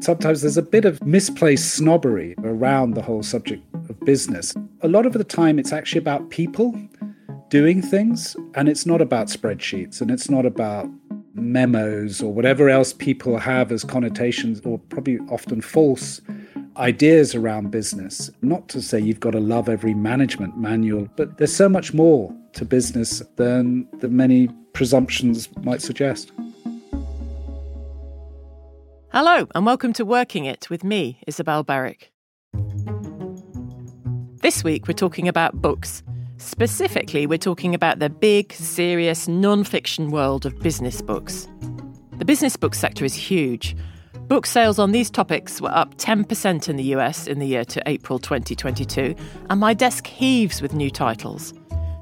Sometimes there's a bit of misplaced snobbery around the whole subject of business. A lot of the time, it's actually about people doing things, and it's not about spreadsheets and it's not about memos or whatever else people have as connotations or probably often false ideas around business. Not to say you've got to love every management manual, but there's so much more to business than the many presumptions might suggest. Hello, and welcome to Working It with me, Isabel Berwick. This week, we're talking about books. Specifically, we're talking about the big, serious, non fiction world of business books. The business book sector is huge. Book sales on these topics were up 10% in the US in the year to April 2022, and my desk heaves with new titles.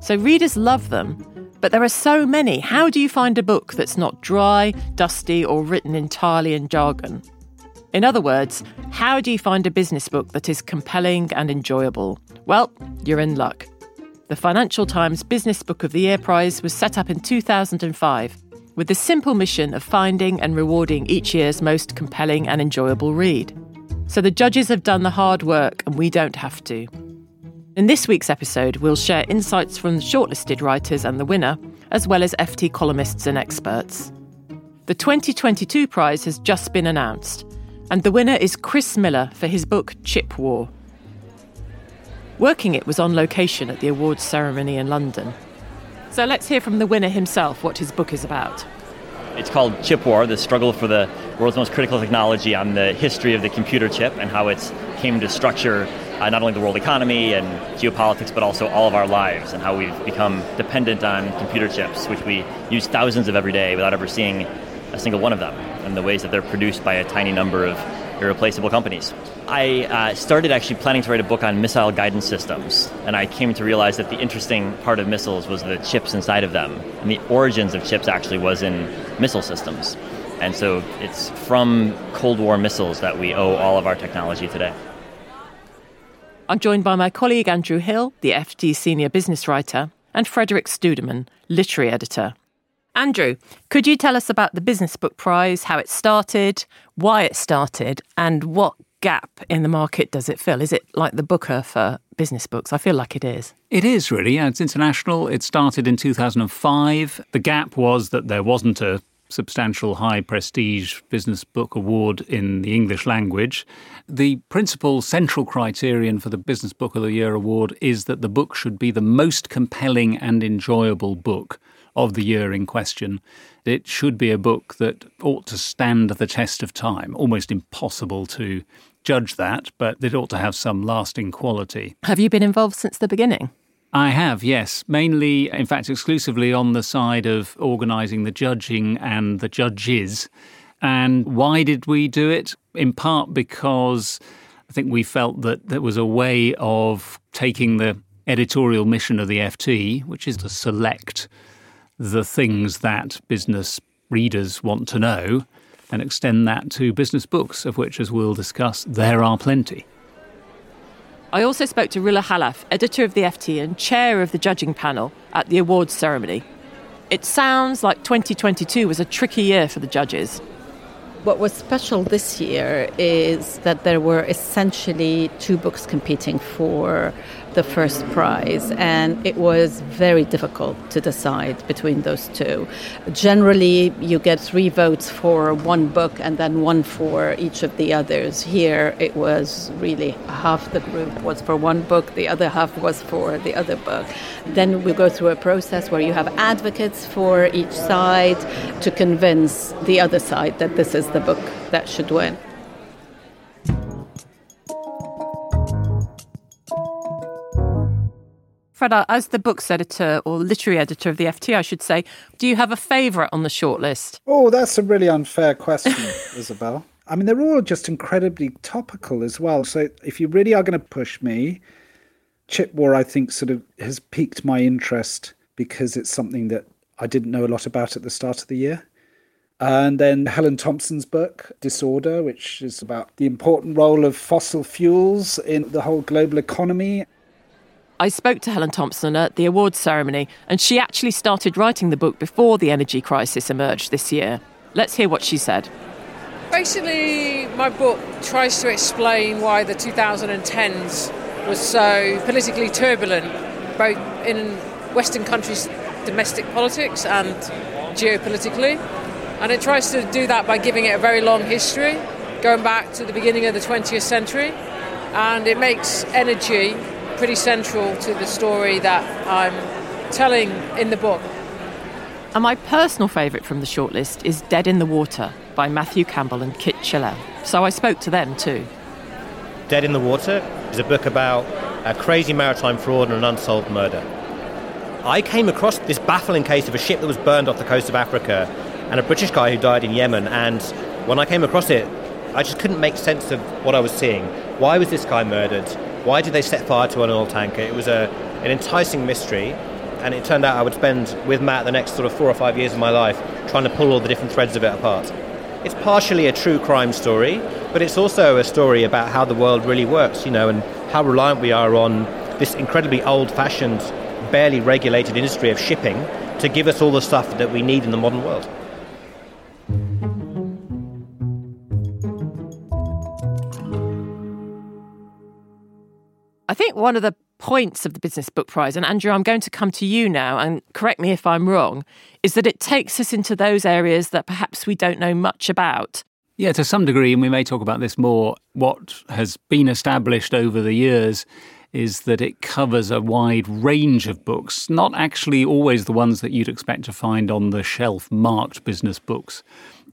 So readers love them, but there are so many. How do you find a book that's not dry, dusty, or written entirely in jargon? In other words, how do you find a business book that is compelling and enjoyable? Well, you're in luck. The Financial Times Business Book of the Year Prize was set up in 2005 with the simple mission of finding and rewarding each year's most compelling and enjoyable read. So the judges have done the hard work and we don't have to. In this week's episode, we'll share insights from the shortlisted writers and the winner, as well as FT columnists and experts. The 2022 prize has just been announced, and the winner is Chris Miller for his book Chip War. Working It was on location at the awards ceremony in London. So let's hear from the winner himself what his book is about. It's called Chip War, the struggle for the world's most critical technology on the history of the computer chip and how it's came to structure uh, not only the world economy and geopolitics, but also all of our lives and how we've become dependent on computer chips, which we use thousands of every day without ever seeing a single one of them, and the ways that they're produced by a tiny number of irreplaceable companies. I uh, started actually planning to write a book on missile guidance systems, and I came to realize that the interesting part of missiles was the chips inside of them, and the origins of chips actually was in missile systems. And so it's from Cold War missiles that we owe all of our technology today. I'm joined by my colleague Andrew Hill, the FT senior business writer, and Frederick Studemann, literary editor. Andrew, could you tell us about the Business Book Prize, how it started, why it started, and what gap in the market does it fill? Is it like the Booker for business books? I feel like it is. It is really. Yeah, it's international. It started in 2005. The gap was that there wasn't a substantial high prestige business book award in the English language. The principal central criterion for the Business Book of the Year award is that the book should be the most compelling and enjoyable book of the year in question. It should be a book that ought to stand the test of time. Almost impossible to judge that, but it ought to have some lasting quality. Have you been involved since the beginning? I have, yes. Mainly, in fact, exclusively on the side of organising the judging and the judges. And why did we do it? In part because I think we felt that there was a way of taking the editorial mission of the FT, which is to select the things that business readers want to know, and extend that to business books, of which, as we'll discuss, there are plenty. I also spoke to Roula Khalaf, editor of the FT and chair of the judging panel at the awards ceremony. It sounds like 2022 was a tricky year for the judges. What was special this year is that there were essentially two books competing for the first prize, and it was very difficult to decide between those two. Generally, you get three votes for one book and then one for each of the others. Here, it was really half the group was for one book, the other half was for the other book. Then we go through a process where you have advocates for each side to convince the other side that this is the book that should win. Freda, as the books editor or literary editor of the FT, I should say, do you have a favourite on the shortlist? Oh, that's a really unfair question, Isabel. I mean, they're all just incredibly topical as well. So if you really are going to push me, Chip War, I think, sort of has piqued my interest because it's something that I didn't know a lot about at the start of the year. And then Helen Thompson's book, Disorder, which is about the important role of fossil fuels in the whole global economy. I spoke to Helen Thompson at the awards ceremony, and she actually started writing the book before the energy crisis emerged this year. Let's hear what she said. basically, my book tries to explain why the 2010s was so politically turbulent, both in Western countries' domestic politics and geopolitically. And it tries to do that by giving it a very long history, going back to the beginning of the 20th century. And it makes energy pretty central to the story that I'm telling in the book. And my personal favourite from the shortlist is Dead in the Water by Matthew Campbell and Kit Chellel. So I spoke to them too. Dead in the Water is a book about a crazy maritime fraud and an unsolved murder. I came across this baffling case of a ship that was burned off the coast of Africa and a British guy who died in Yemen. And when I came across it, I just couldn't make sense of what I was seeing. Why was this guy murdered? Why did they set fire to an oil tanker? It was a, an enticing mystery and it turned out I would spend with Matt the next sort of four or five years of my life trying to pull all the different threads of it apart. It's partially a true crime story, but it's also a story about how the world really works, you know, and how reliant we are on this incredibly old fashioned, barely regulated industry of shipping to give us all the stuff that we need in the modern world. I think one of the points of the Business Book Prize, and Andrew, I'm going to come to you now and correct me if I'm wrong, is that it takes us into those areas that perhaps we don't know much about. Yeah, to some degree, and we may talk about this more. What has been established over the years is that it covers a wide range of books, not actually always the ones that you'd expect to find on the shelf marked business books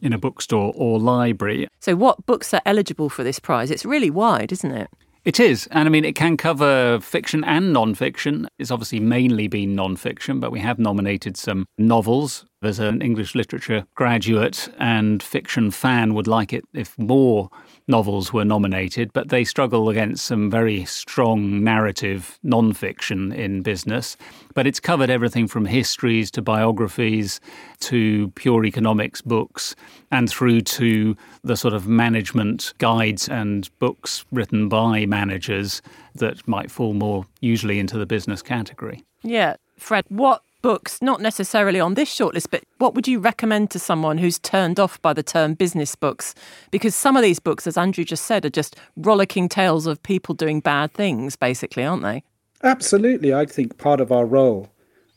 in a bookstore or library. So, what books are eligible for this prize? It's really wide, isn't it? It is. And I mean, it can cover fiction and non fiction. It's obviously mainly been non fiction, but we have nominated some novels. As an English literature graduate and fiction fan, would like it if more novels were nominated, but they struggle against some very strong narrative non-fiction in business. But it's covered everything from histories to biographies to pure economics books and through to the sort of management guides and books written by managers that might fall more usually into the business category. Yeah. Fred, what books, not necessarily on this shortlist, but what would you recommend to someone who's turned off by the term business books? Because some of these books, as Andrew just said, are just rollicking tales of people doing bad things, basically, aren't they? Absolutely. I think part of our role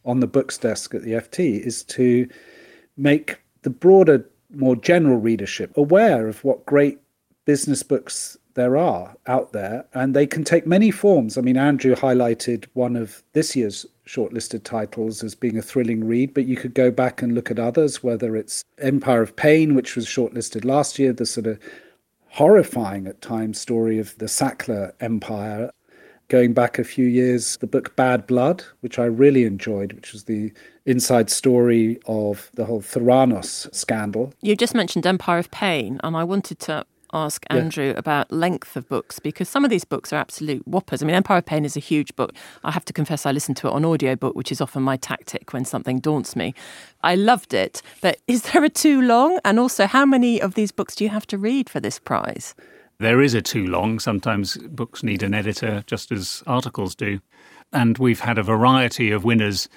on the books desk at the FT is to make the broader, more general readership aware of what great business books there are out there, and they can take many forms. I mean, Andrew highlighted one of this year's shortlisted titles as being a thrilling read, but you could go back and look at others, whether it's Empire of Pain, which was shortlisted last year, the sort of horrifying at times story of the Sackler Empire. Going back a few years, the book Bad Blood, which I really enjoyed, which was the inside story of the whole Theranos scandal. You just mentioned Empire of Pain, and I wanted to ask Andrew yeah. about length of books because some of these books are absolute whoppers. I mean, Empire of Pain is a huge book. I have to confess, I listen to it on audiobook, which is often my tactic when something daunts me. I loved it, but is there a too long? And also, how many of these books do you have to read for this prize? There is a too long. Sometimes books need an editor, just as articles do. And we've had a variety of winners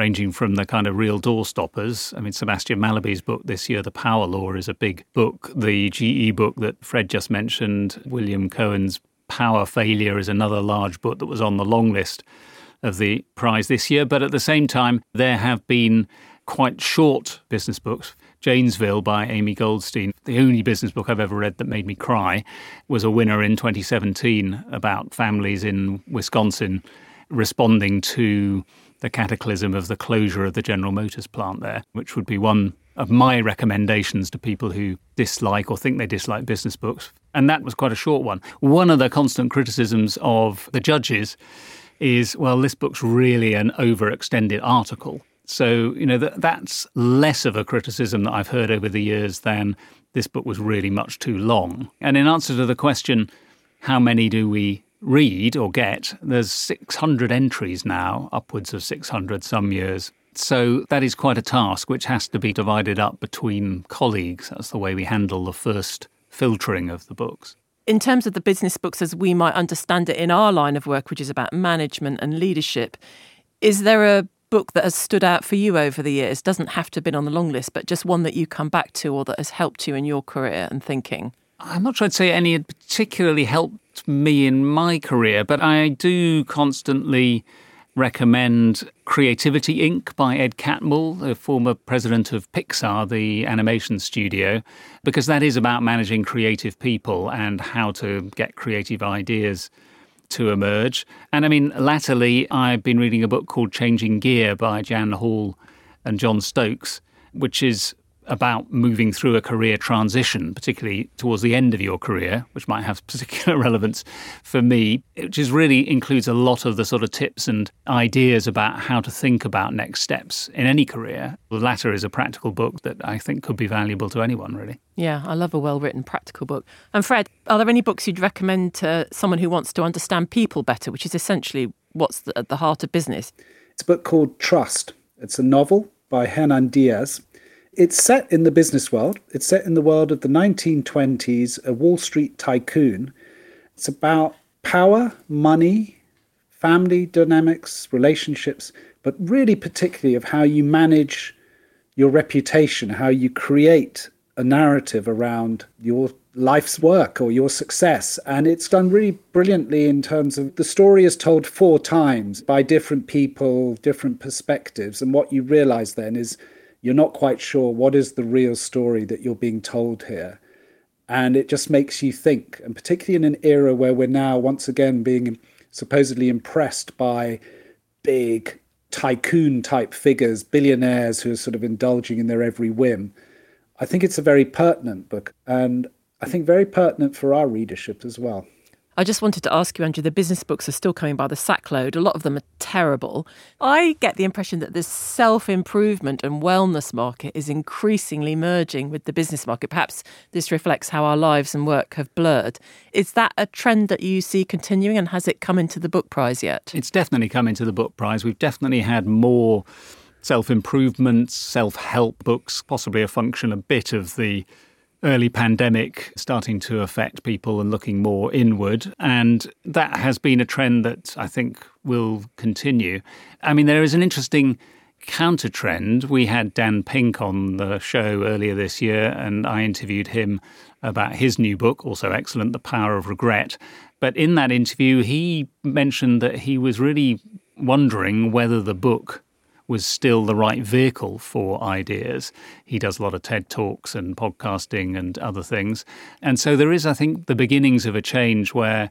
ranging from the kind of real door stoppers. I mean, Sebastian Mallaby's book this year, The Power Law, is a big book. The GE book that Fred just mentioned, William Cohan's Power Failure, is another large book that was on the long list of the prize this year. But at the same time, there have been quite short business books. Janesville by Amy Goldstein, the only business book I've ever read that made me cry, was a winner in 2017 about families in Wisconsin responding to the cataclysm of the closure of the General Motors plant there, which would be one of my recommendations to people who dislike or think they dislike business books. And that was quite a short one. One of the constant criticisms of the judges is well, this book's really an overextended article. So, you know, that, that's less of a criticism that I've heard over the years than this book was really much too long. And in answer to the question, how many do we read or get, there's 600 entries now, upwards of 600 some years. So that is quite a task which has to be divided up between colleagues. That's the way we handle the first filtering of the books. In terms of the business books as we might understand it in our line of work, which is about management and leadership, is there a book that has stood out for you over the years? Doesn't have to have been on the long list, but just one that you come back to or that has helped you in your career and thinking. I'm not sure I'd say any had particularly helped me in my career, but I do constantly recommend Creativity Inc. by Ed Catmull, the former president of Pixar, the animation studio, because that is about managing creative people and how to get creative ideas to emerge. And I mean, latterly, I've been reading a book called Changing Gear by Jan Hall and John Stokes, which is about moving through a career transition, particularly towards the end of your career, which might have particular relevance for me, which is really includes a lot of the sort of tips and ideas about how to think about next steps in any career. The latter is a practical book that I think could be valuable to anyone, really. Yeah, I love a well written practical book. And Fred, are there any books you'd recommend to someone who wants to understand people better, which is essentially what's at the heart of business? It's a book called Trust. It's a novel by Hernan Diaz it's set in the business world. It's set in the world of the 1920s, a Wall Street tycoon. It's about power, money, family dynamics, relationships, but really particularly of how you manage your reputation, how you create a narrative around your life's work or your success. And it's done really brilliantly in terms of the story is told four times by different people, different perspectives. And what you realize then is you're not quite sure what is the real story that you're being told here. And it just makes you think, and particularly in an era where we're now once again being supposedly impressed by big tycoon type figures, billionaires who are sort of indulging in their every whim. I think it's a very pertinent book, and I think very pertinent for our readership as well. I just wanted to ask you, Andrew, the business books are still coming by the sackload. A lot of them are terrible. I get the impression that the self improvement and wellness market is increasingly merging with the business market. Perhaps this reflects how our lives and work have blurred. Is that a trend that you see continuing and has it come into the book prize yet? It's definitely come into the book prize. We've definitely had more self improvement, self help books, possibly a function a bit of the early pandemic starting to affect people and looking more inward. And that has been a trend that I think will continue. I mean, there is an interesting counter trend. We had Dan Pink on the show earlier this year, and I interviewed him about his new book, also excellent, The Power of Regret. But in that interview, he mentioned that he was really wondering whether the book was still the right vehicle for ideas. He does a lot of TED Talks and podcasting and other things. And so there is, I think, the beginnings of a change where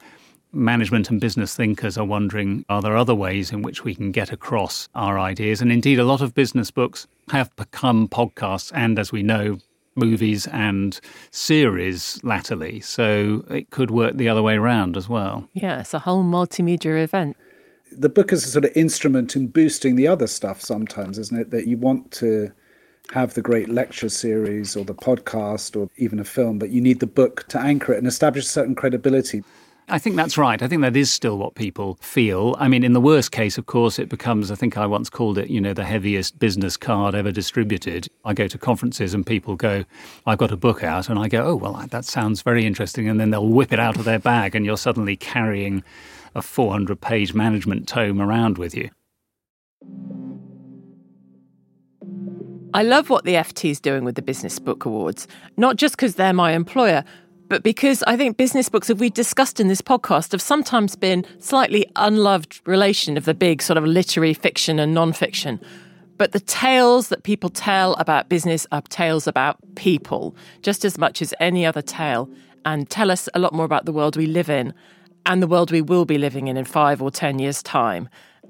management and business thinkers are wondering are there other ways in which we can get across our ideas? And indeed, a lot of business books have become podcasts and, as we know, movies and series latterly. So it could work the other way around as well. Yeah, it's a whole multimedia event the book is a sort of instrument in boosting the other stuff sometimes, isn't it? That you want to have the great lecture series or the podcast or even a film, but you need the book to anchor it and establish a certain credibility. I think that's right. I think that is still what people feel. I mean, in the worst case, of course, it becomes, I think I once called it, you know, the heaviest business card ever distributed. I go to conferences and people go, I've got a book out. And I go, oh, well, that sounds very interesting. And then they'll whip it out of their bag and you're suddenly carrying a 400 page management tome around with you. I love what the FT is doing with the Business Book Awards, not just because they're my employer, but because I think business books, as we discussed in this podcast, have sometimes been slightly unloved relation of the big sort of literary fiction and non-fiction. But the tales that people tell about business are tales about people, just as much as any other tale, and tell us a lot more about the world we live in and the world we will be living in in five or 10 years' time.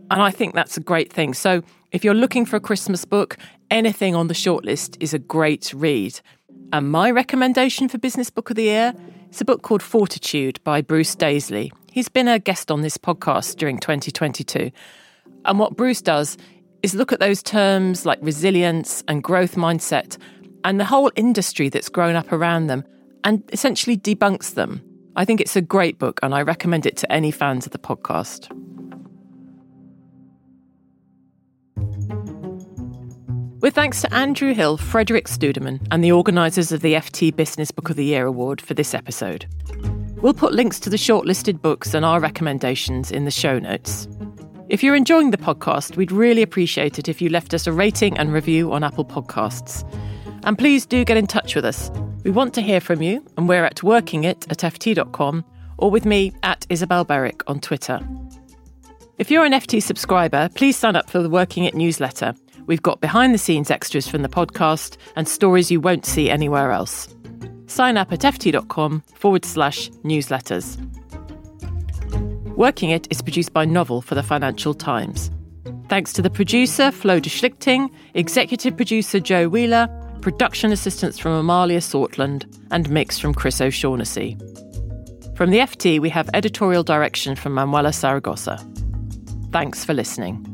And I think that's a great thing. So if you're looking for a Christmas book, anything on the shortlist is a great read. And my recommendation for Business Book of the Year is a book called Fortitude by Bruce Daisley. He's been a guest on this podcast during 2022. And what Bruce does is look at those terms like resilience and growth mindset and the whole industry that's grown up around them and essentially debunks them. I think it's a great book and I recommend it to any fans of the podcast. With thanks to Andrew Hill, Frederick Studemann, and the organisers of the FT Business Book of the Year award for this episode. We'll put links to the shortlisted books and our recommendations in the show notes. If you're enjoying the podcast, we'd really appreciate it if you left us a rating and review on Apple Podcasts. And please do get in touch with us. We want to hear from you, and we're at workingit at ft.com or with me at Isabel Berwick on Twitter. If you're an FT subscriber, please sign up for the Working It newsletter. We've got behind the scenes extras from the podcast and stories you won't see anywhere else. Sign up at ft.com forward slash newsletters. Working It is produced by Novel for the Financial Times. Thanks to the producer, Flo de Schlichting, executive producer, Joe Wheeler, production assistance from Amalia Sortland, and mix from Chris O'Shaughnessy. From the FT, we have editorial direction from Manuela Saragosa. Thanks for listening.